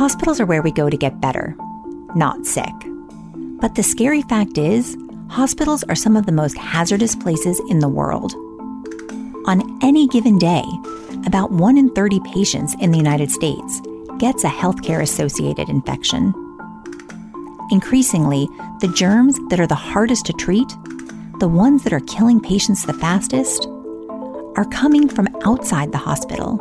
Hospitals are where we go to get better, not sick. But the scary fact is, hospitals are some of the most hazardous places in the world. On any given day, about 1 in 30 patients in the United States gets a healthcare associated infection. Increasingly, the germs that are the hardest to treat, the ones that are killing patients the fastest, are coming from outside the hospital.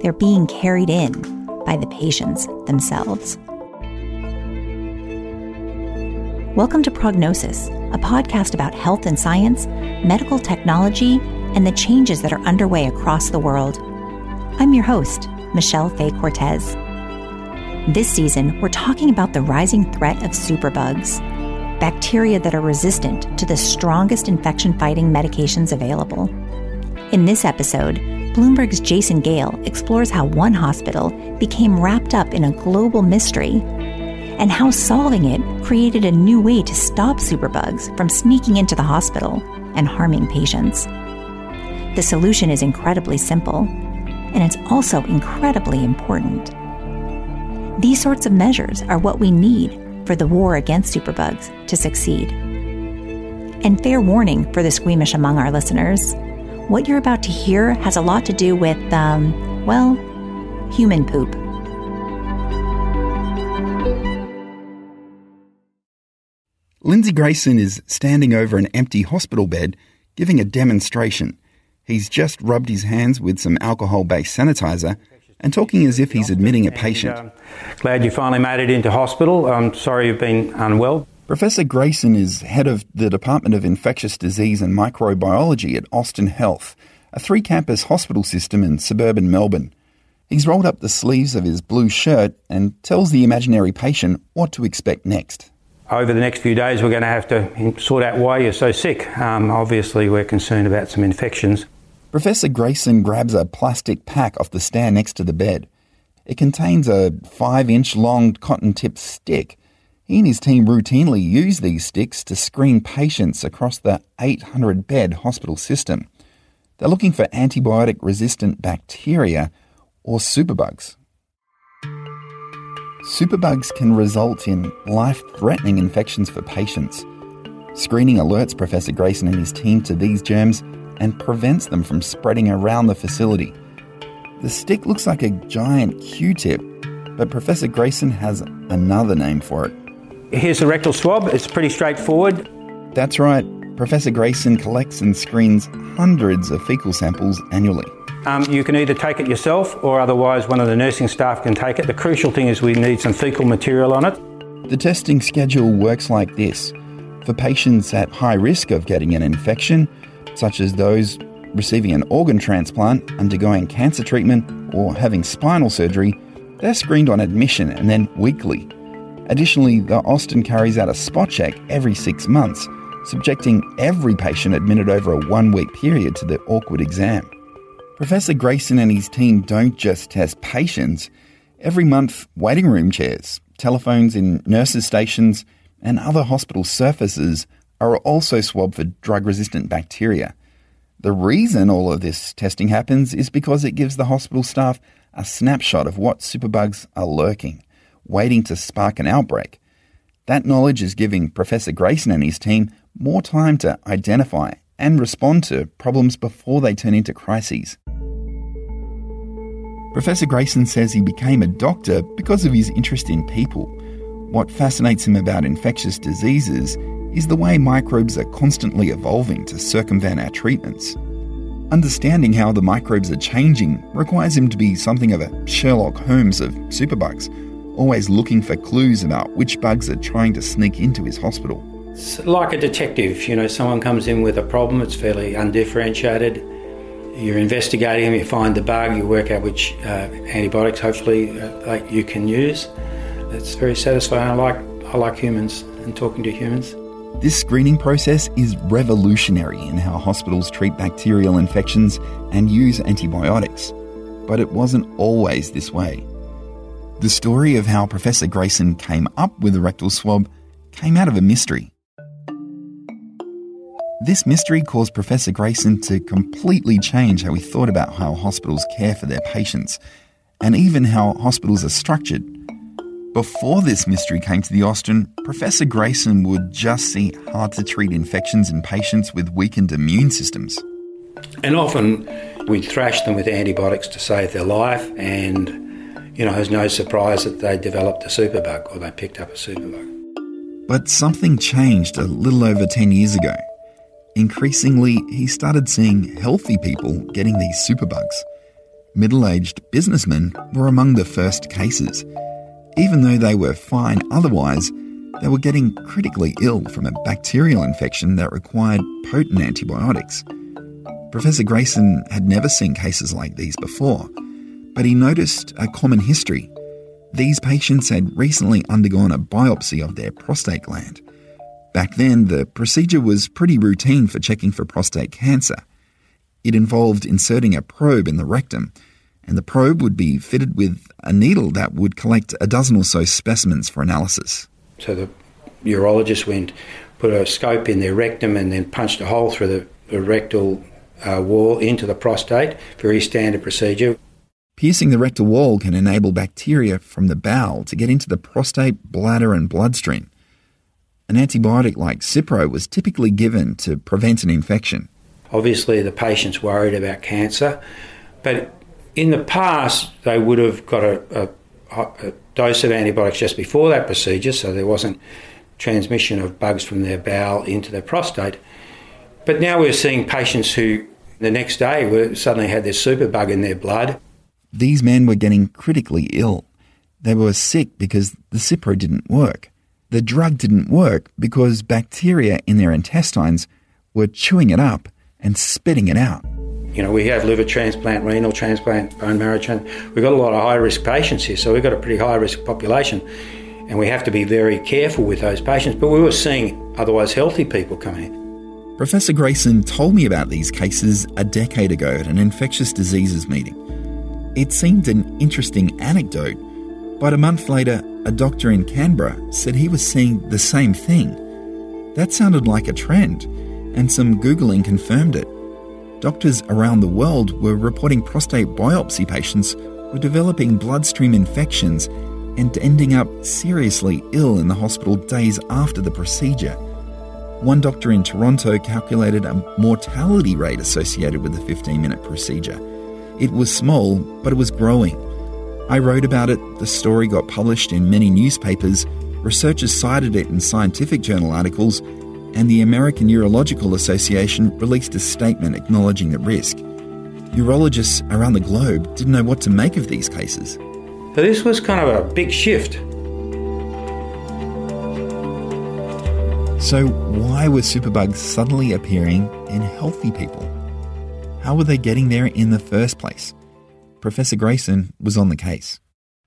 They're being carried in by the patients themselves. Welcome to Prognosis, a podcast about health and science, medical technology, and the changes that are underway across the world. I'm your host, Michelle Fay Cortez. This season, we're talking about the rising threat of superbugs, bacteria that are resistant to the strongest infection fighting medications available. In this episode, Bloomberg's Jason Gale explores how one hospital became wrapped up in a global mystery and how solving it created a new way to stop superbugs from sneaking into the hospital and harming patients. The solution is incredibly simple, and it's also incredibly important. These sorts of measures are what we need for the war against superbugs to succeed. And fair warning for the squeamish among our listeners what you're about to hear has a lot to do with, um, well, human poop. Lindsay Grayson is standing over an empty hospital bed giving a demonstration. He's just rubbed his hands with some alcohol based sanitizer and talking as if he's admitting a patient. And, uh, glad you finally made it into hospital. I'm sorry you've been unwell. Professor Grayson is head of the Department of Infectious Disease and Microbiology at Austin Health, a three campus hospital system in suburban Melbourne. He's rolled up the sleeves of his blue shirt and tells the imaginary patient what to expect next. Over the next few days, we're going to have to sort out why you're so sick. Um, obviously, we're concerned about some infections. Professor Grayson grabs a plastic pack off the stand next to the bed. It contains a five inch long cotton tipped stick he and his team routinely use these sticks to screen patients across the 800 bed hospital system. They're looking for antibiotic resistant bacteria or superbugs. Superbugs can result in life threatening infections for patients. Screening alerts Professor Grayson and his team to these germs and prevents them from spreading around the facility. The stick looks like a giant Q tip, but Professor Grayson has another name for it Here's the rectal swab. It's pretty straightforward. That's right. Professor Grayson collects and screens hundreds of fecal samples annually. Um, you can either take it yourself or otherwise one of the nursing staff can take it. The crucial thing is we need some fecal material on it. The testing schedule works like this. For patients at high risk of getting an infection, such as those receiving an organ transplant, undergoing cancer treatment, or having spinal surgery, they're screened on admission and then weekly. Additionally, the Austin carries out a spot check every six months, subjecting every patient admitted over a one week period to the awkward exam. Professor Grayson and his team don't just test patients. Every month, waiting room chairs, telephones in nurses' stations, and other hospital surfaces are also swabbed for drug resistant bacteria. The reason all of this testing happens is because it gives the hospital staff a snapshot of what superbugs are lurking waiting to spark an outbreak. That knowledge is giving Professor Grayson and his team more time to identify and respond to problems before they turn into crises. Professor Grayson says he became a doctor because of his interest in people. What fascinates him about infectious diseases is the way microbes are constantly evolving to circumvent our treatments. Understanding how the microbes are changing requires him to be something of a Sherlock Holmes of superbugs always looking for clues about which bugs are trying to sneak into his hospital. It's like a detective, you know, someone comes in with a problem, it's fairly undifferentiated. You're investigating them, you find the bug, you work out which uh, antibiotics hopefully uh, you can use. It's very satisfying. I like, I like humans and talking to humans. This screening process is revolutionary in how hospitals treat bacterial infections and use antibiotics. But it wasn't always this way. The story of how Professor Grayson came up with the rectal swab came out of a mystery. This mystery caused Professor Grayson to completely change how he thought about how hospitals care for their patients, and even how hospitals are structured. Before this mystery came to the Austin, Professor Grayson would just see hard to treat infections in patients with weakened immune systems. And often we'd thrash them with antibiotics to save their life, and you know, it was no surprise that they developed a superbug or they picked up a superbug. But something changed a little over 10 years ago. Increasingly, he started seeing healthy people getting these superbugs. Middle aged businessmen were among the first cases. Even though they were fine otherwise, they were getting critically ill from a bacterial infection that required potent antibiotics. Professor Grayson had never seen cases like these before, but he noticed a common history. These patients had recently undergone a biopsy of their prostate gland. Back then, the procedure was pretty routine for checking for prostate cancer. It involved inserting a probe in the rectum, and the probe would be fitted with a needle that would collect a dozen or so specimens for analysis. So the urologist went, put a scope in their rectum, and then punched a hole through the, rectal uh, wall into the prostate. Very standard procedure. Piercing the rectal wall can enable bacteria from the bowel to get into the prostate, bladder, and bloodstream. An antibiotic like Cipro was typically given to prevent an infection. Obviously, the patient's worried about cancer, but in the past, they would have got a, a, a dose of antibiotics just before that procedure, so there wasn't transmission of bugs from their bowel into their prostate. But now we're seeing patients who the next day suddenly had this superbug in their blood. These men were getting critically ill. They were sick because the Cipro didn't work the drug didn't work because bacteria in their intestines were chewing it up and spitting it out. You know, we have liver transplant, renal transplant, bone marrow transplant. We've got a lot of high risk patients here, so we've got a pretty high risk population, and we have to be very careful with those patients. But we were seeing otherwise healthy people come in. Professor Grayson told me about these cases a decade ago at an infectious diseases meeting. It seemed an interesting anecdote but a month later, a doctor in Canberra said he was seeing the same thing. That sounded like a trend, and some Googling confirmed it. Doctors around the world were reporting prostate biopsy patients were developing bloodstream infections and ending up seriously ill in the hospital days after the procedure. One doctor in Toronto calculated a mortality rate associated with the 15 minute procedure. It was small, but it was growing. I wrote about it, the story got published in many newspapers, researchers cited it in scientific journal articles, and the American Urological Association released a statement acknowledging the risk. Urologists around the globe didn't know what to make of these cases. So this was kind of a big shift. So, why were superbugs suddenly appearing in healthy people? How were they getting there in the first place? Professor Grayson was on the case.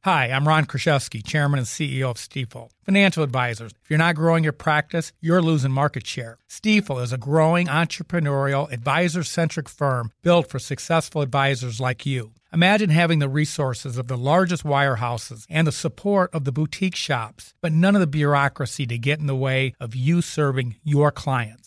Hi, I'm Ron Kruszewski, Chairman and CEO of Stifel. Financial advisors. If you're not growing your practice, you're losing market share. Stifel is a growing entrepreneurial, advisor centric firm built for successful advisors like you. Imagine having the resources of the largest wirehouses and the support of the boutique shops, but none of the bureaucracy to get in the way of you serving your clients.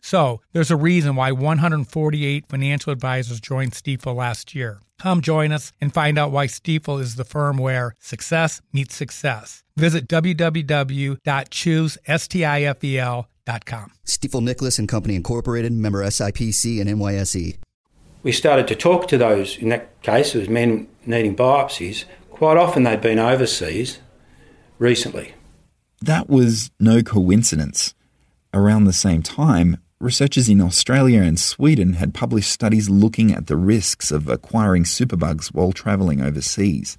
So, there's a reason why 148 financial advisors joined Stifel last year. Come join us and find out why Stifel is the firm where success meets success. Visit www.choosestifel.com Stifel Stifel Nicolaus and Company Incorporated, member SIPC and NYSE. We started to talk to those, in that case, it was men needing biopsies, quite often they'd been overseas recently. That was no coincidence. Around the same time, researchers in Australia and Sweden had published studies looking at the risks of acquiring superbugs while travelling overseas.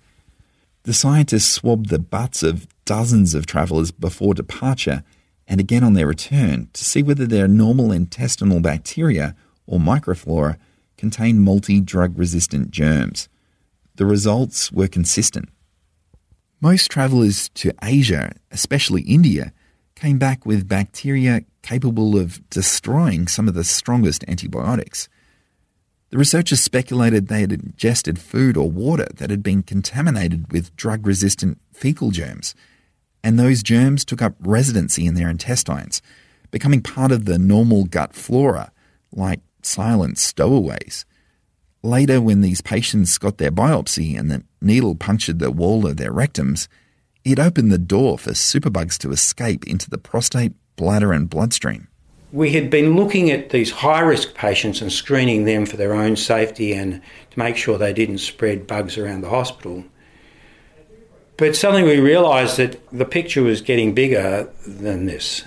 The scientists swabbed the butts of dozens of travellers before departure and again on their return to see whether their normal intestinal bacteria or microflora contained multi drug resistant germs. The results were consistent. Most travellers to Asia, especially India, came back with bacteria capable of destroying some of the strongest antibiotics. The researchers speculated they had ingested food or water that had been contaminated with drug resistant fecal germs, and those germs took up residency in their intestines, becoming part of the normal gut flora, like silent stowaways. Later, when these patients got their biopsy and the needle punctured the wall of their rectums, it opened the door for superbugs to escape into the prostate, bladder, and bloodstream we had been looking at these high risk patients and screening them for their own safety and to make sure they didn't spread bugs around the hospital. But suddenly we realised that the picture was getting bigger than this.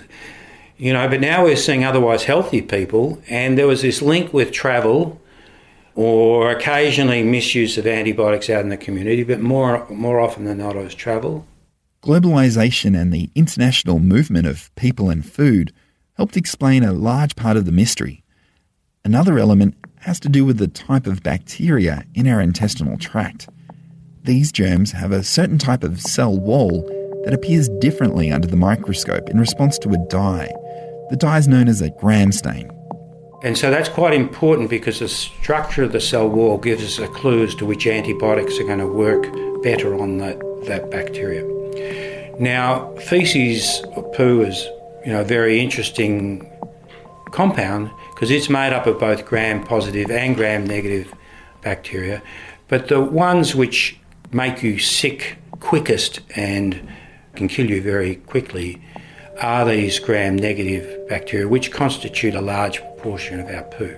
You know, but now we're seeing otherwise healthy people, and there was this link with travel or occasionally misuse of antibiotics out in the community, but more, more often than not, it was travel. Globalisation and the international movement of people and food helped explain a large part of the mystery. Another element has to do with the type of bacteria in our intestinal tract. These germs have a certain type of cell wall that appears differently under the microscope in response to a dye. The dye is known as a gram stain. And so that's quite important because the structure of the cell wall gives us a clue as to which antibiotics are going to work better on that, that bacteria. Now, feces or poo is you know, a very interesting compound because it's made up of both gram positive and gram negative bacteria. But the ones which make you sick quickest and can kill you very quickly are these gram negative bacteria, which constitute a large proportion of our poo.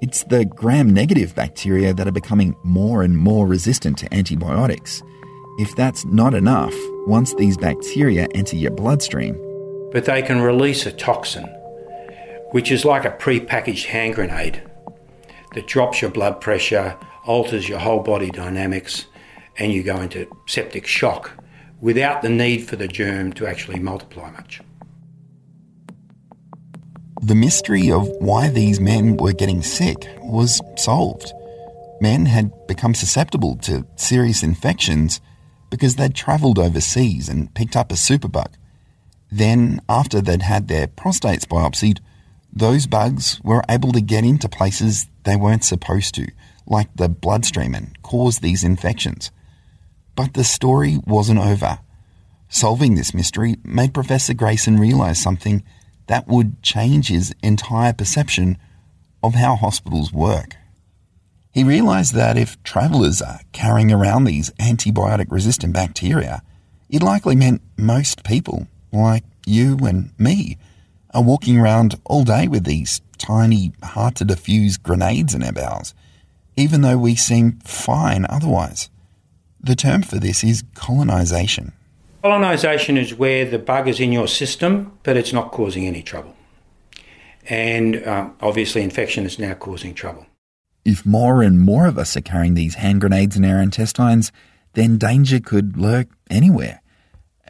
It's the gram negative bacteria that are becoming more and more resistant to antibiotics. If that's not enough, once these bacteria enter your bloodstream, but they can release a toxin, which is like a pre-packaged hand grenade that drops your blood pressure, alters your whole body dynamics, and you go into septic shock without the need for the germ to actually multiply much. The mystery of why these men were getting sick was solved. Men had become susceptible to serious infections because they'd travelled overseas and picked up a superbug. Then, after they'd had their prostates biopsied, those bugs were able to get into places they weren't supposed to, like the bloodstream, and cause these infections. But the story wasn't over. Solving this mystery made Professor Grayson realise something that would change his entire perception of how hospitals work. He realised that if travellers are carrying around these antibiotic resistant bacteria, it likely meant most people like you and me, are walking around all day with these tiny, hard to diffuse grenades in our bowels, even though we seem fine otherwise. The term for this is colonisation. Colonisation is where the bug is in your system, but it's not causing any trouble. And um, obviously, infection is now causing trouble. If more and more of us are carrying these hand grenades in our intestines, then danger could lurk anywhere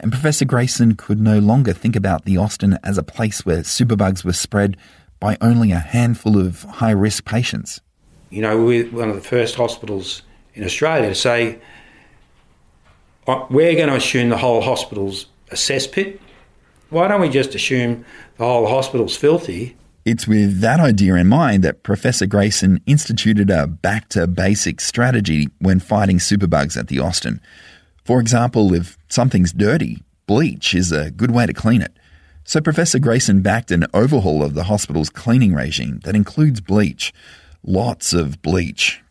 and Professor Grayson could no longer think about the Austin as a place where superbugs were spread by only a handful of high risk patients. You know, we're one of the first hospitals in Australia to say uh, we're going to assume the whole hospital's a cesspit. Why don't we just assume the whole hospital's filthy? It's with that idea in mind that Professor Grayson instituted a back to basics strategy when fighting superbugs at the Austin. For example, if something's dirty, bleach is a good way to clean it. So Professor Grayson backed an overhaul of the hospital's cleaning regime that includes bleach. Lots of bleach.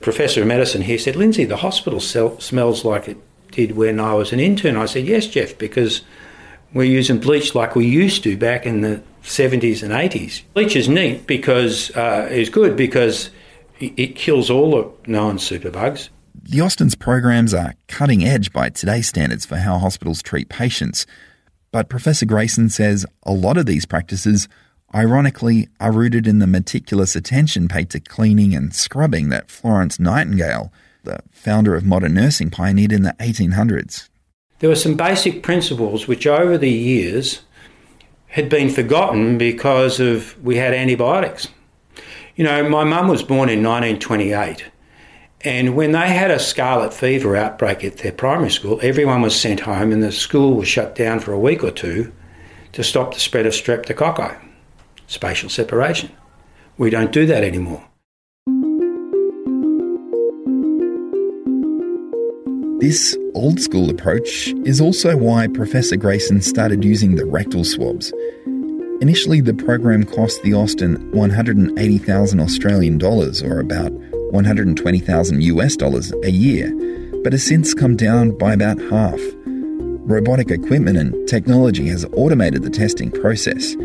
Professor of medicine here said, Lindsay, the hospital smells like it did when I was an intern. I said, yes, Jeff, because we're using bleach like we used to back in the 70s and 80s. Bleach is neat because uh, is good because it kills all the known superbugs The Austin's programs are cutting edge by today's standards for how hospitals treat patients. But Professor Grayson says a lot of these practices, ironically, are rooted in the meticulous attention paid to cleaning and scrubbing that Florence Nightingale, the founder of modern nursing, pioneered in the 1800s. There were some basic principles which, over the years, had been forgotten because of we had antibiotics. You know, my mum was born in 1928, and when they had a scarlet fever outbreak at their primary school, everyone was sent home, and the school was shut down for a week or two to stop the spread of streptococci, spatial separation. We don't do that anymore. This old school approach is also why Professor Grayson started using the rectal swabs. Initially, the program cost the Austin 180,000 Australian dollars, or about 120,000 US dollars a year, but has since come down by about half. Robotic equipment and technology has automated the testing process.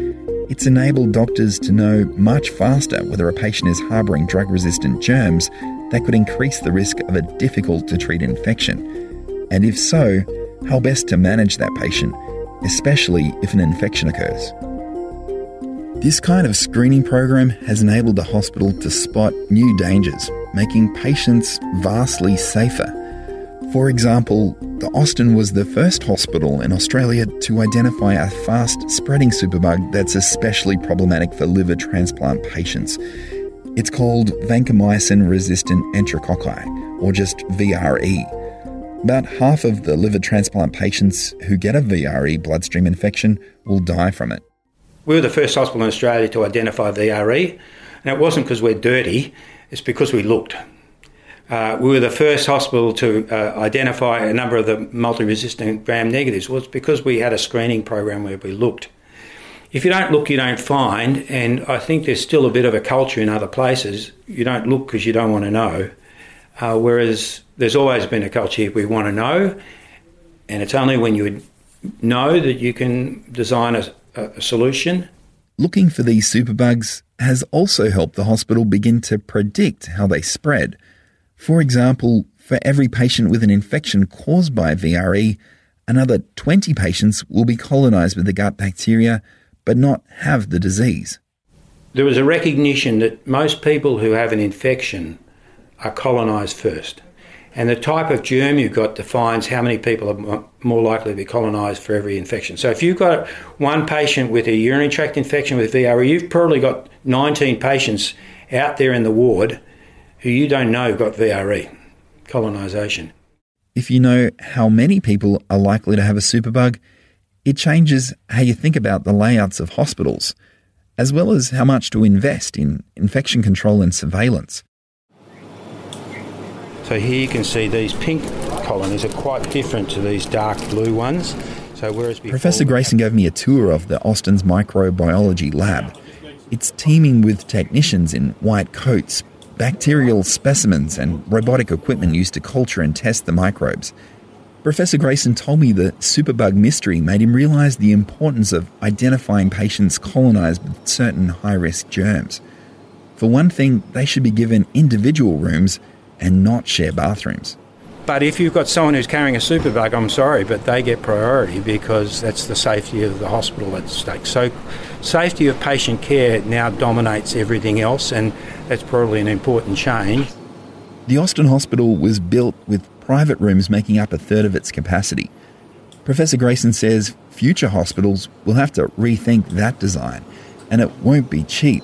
It's enabled doctors to know much faster whether a patient is harbouring drug resistant germs that could increase the risk of a difficult to treat infection? And if so, how best to manage that patient, especially if an infection occurs? This kind of screening program has enabled the hospital to spot new dangers, making patients vastly safer. For example, the Austin was the first hospital in Australia to identify a fast spreading superbug that's especially problematic for liver transplant patients. It's called vancomycin resistant enterococci, or just VRE. About half of the liver transplant patients who get a VRE bloodstream infection will die from it. We were the first hospital in Australia to identify VRE, and it wasn't because we're dirty, it's because we looked. Uh, we were the first hospital to uh, identify a number of the multi resistant gram negatives. Well, it's because we had a screening program where we looked if you don't look, you don't find. And I think there's still a bit of a culture in other places. You don't look because you don't want to know. Uh, whereas there's always been a culture here we want to know, and it's only when you know that you can design a, a solution. Looking for these superbugs has also helped the hospital begin to predict how they spread. For example, for every patient with an infection caused by VRE, another 20 patients will be colonized with the gut bacteria but not have the disease. There was a recognition that most people who have an infection are colonised first. And the type of germ you've got defines how many people are more likely to be colonised for every infection. So if you've got one patient with a urinary tract infection with VRE, you've probably got 19 patients out there in the ward who you don't know got VRE, colonisation. If you know how many people are likely to have a superbug, it changes how you think about the layouts of hospitals, as well as how much to invest in infection control and surveillance. So here you can see these pink colonies are quite different to these dark blue ones. So whereas Professor Grayson gave me a tour of the Austin's microbiology lab. It's teeming with technicians in white coats, bacterial specimens, and robotic equipment used to culture and test the microbes. Professor Grayson told me the superbug mystery made him realize the importance of identifying patients colonized with certain high risk germs. For one thing, they should be given individual rooms and not share bathrooms. But if you've got someone who's carrying a superbug, I'm sorry, but they get priority because that's the safety of the hospital at stake. So, safety of patient care now dominates everything else, and that's probably an important change. The Austin Hospital was built with private rooms making up a third of its capacity. Professor Grayson says future hospitals will have to rethink that design, and it won't be cheap,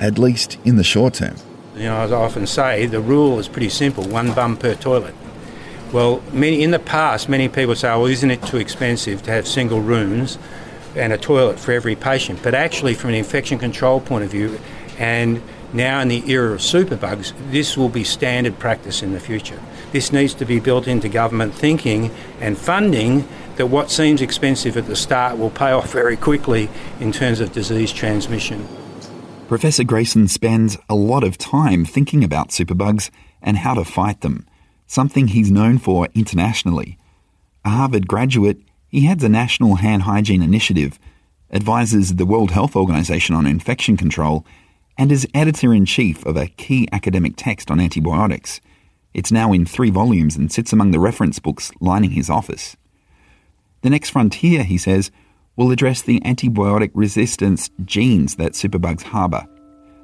at least in the short term. You know, as I often say, the rule is pretty simple one bum per toilet. Well, many, in the past, many people say, well, isn't it too expensive to have single rooms and a toilet for every patient? But actually, from an infection control point of view, and now in the era of superbugs, this will be standard practice in the future. This needs to be built into government thinking and funding that what seems expensive at the start will pay off very quickly in terms of disease transmission. Professor Grayson spends a lot of time thinking about superbugs and how to fight them, something he's known for internationally. A Harvard graduate, he heads a national hand hygiene initiative, advises the World Health Organization on infection control, and is editor in chief of a key academic text on antibiotics. It's now in three volumes and sits among the reference books lining his office. The next frontier, he says, will address the antibiotic resistance genes that superbugs harbour.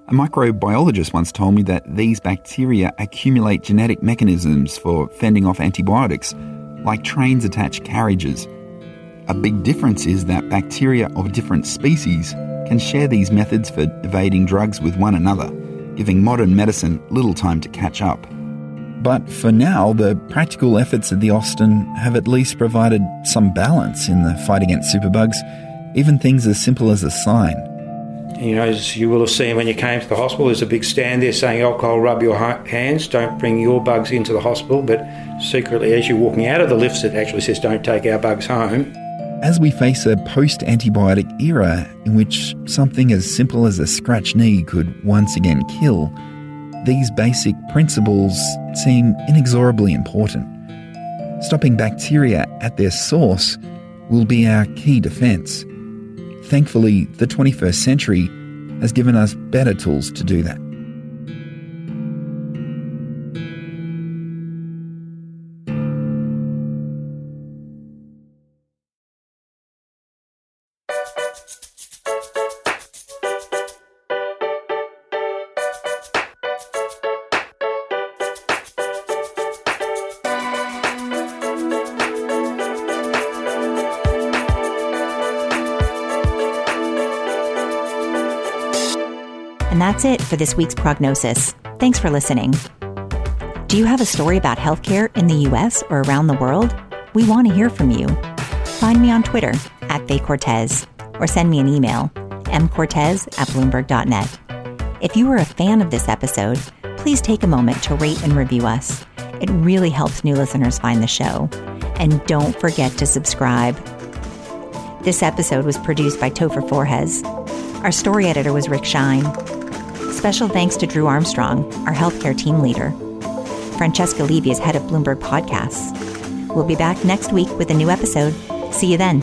A microbiologist once told me that these bacteria accumulate genetic mechanisms for fending off antibiotics, like trains attach carriages. A big difference is that bacteria of different species can share these methods for evading drugs with one another, giving modern medicine little time to catch up. But for now, the practical efforts of the Austin have at least provided some balance in the fight against superbugs, even things as simple as a sign. You know, as you will have seen when you came to the hospital, there's a big stand there saying alcohol rub your hands, don't bring your bugs into the hospital. But secretly, as you're walking out of the lifts, it actually says don't take our bugs home. As we face a post antibiotic era in which something as simple as a scratch knee could once again kill, these basic principles seem inexorably important. Stopping bacteria at their source will be our key defense. Thankfully, the 21st century has given us better tools to do that. And that's it for this week's prognosis. Thanks for listening. Do you have a story about healthcare in the US or around the world? We want to hear from you. Find me on Twitter at Fay Cortez or send me an email, mcortez at bloomberg.net. If you were a fan of this episode, please take a moment to rate and review us. It really helps new listeners find the show. And don't forget to subscribe. This episode was produced by Topher Forhecz. Our story editor was Rick Schine. Special thanks to Drew Armstrong, our healthcare team leader. Francesca Levy is head of Bloomberg Podcasts. We'll be back next week with a new episode. See you then.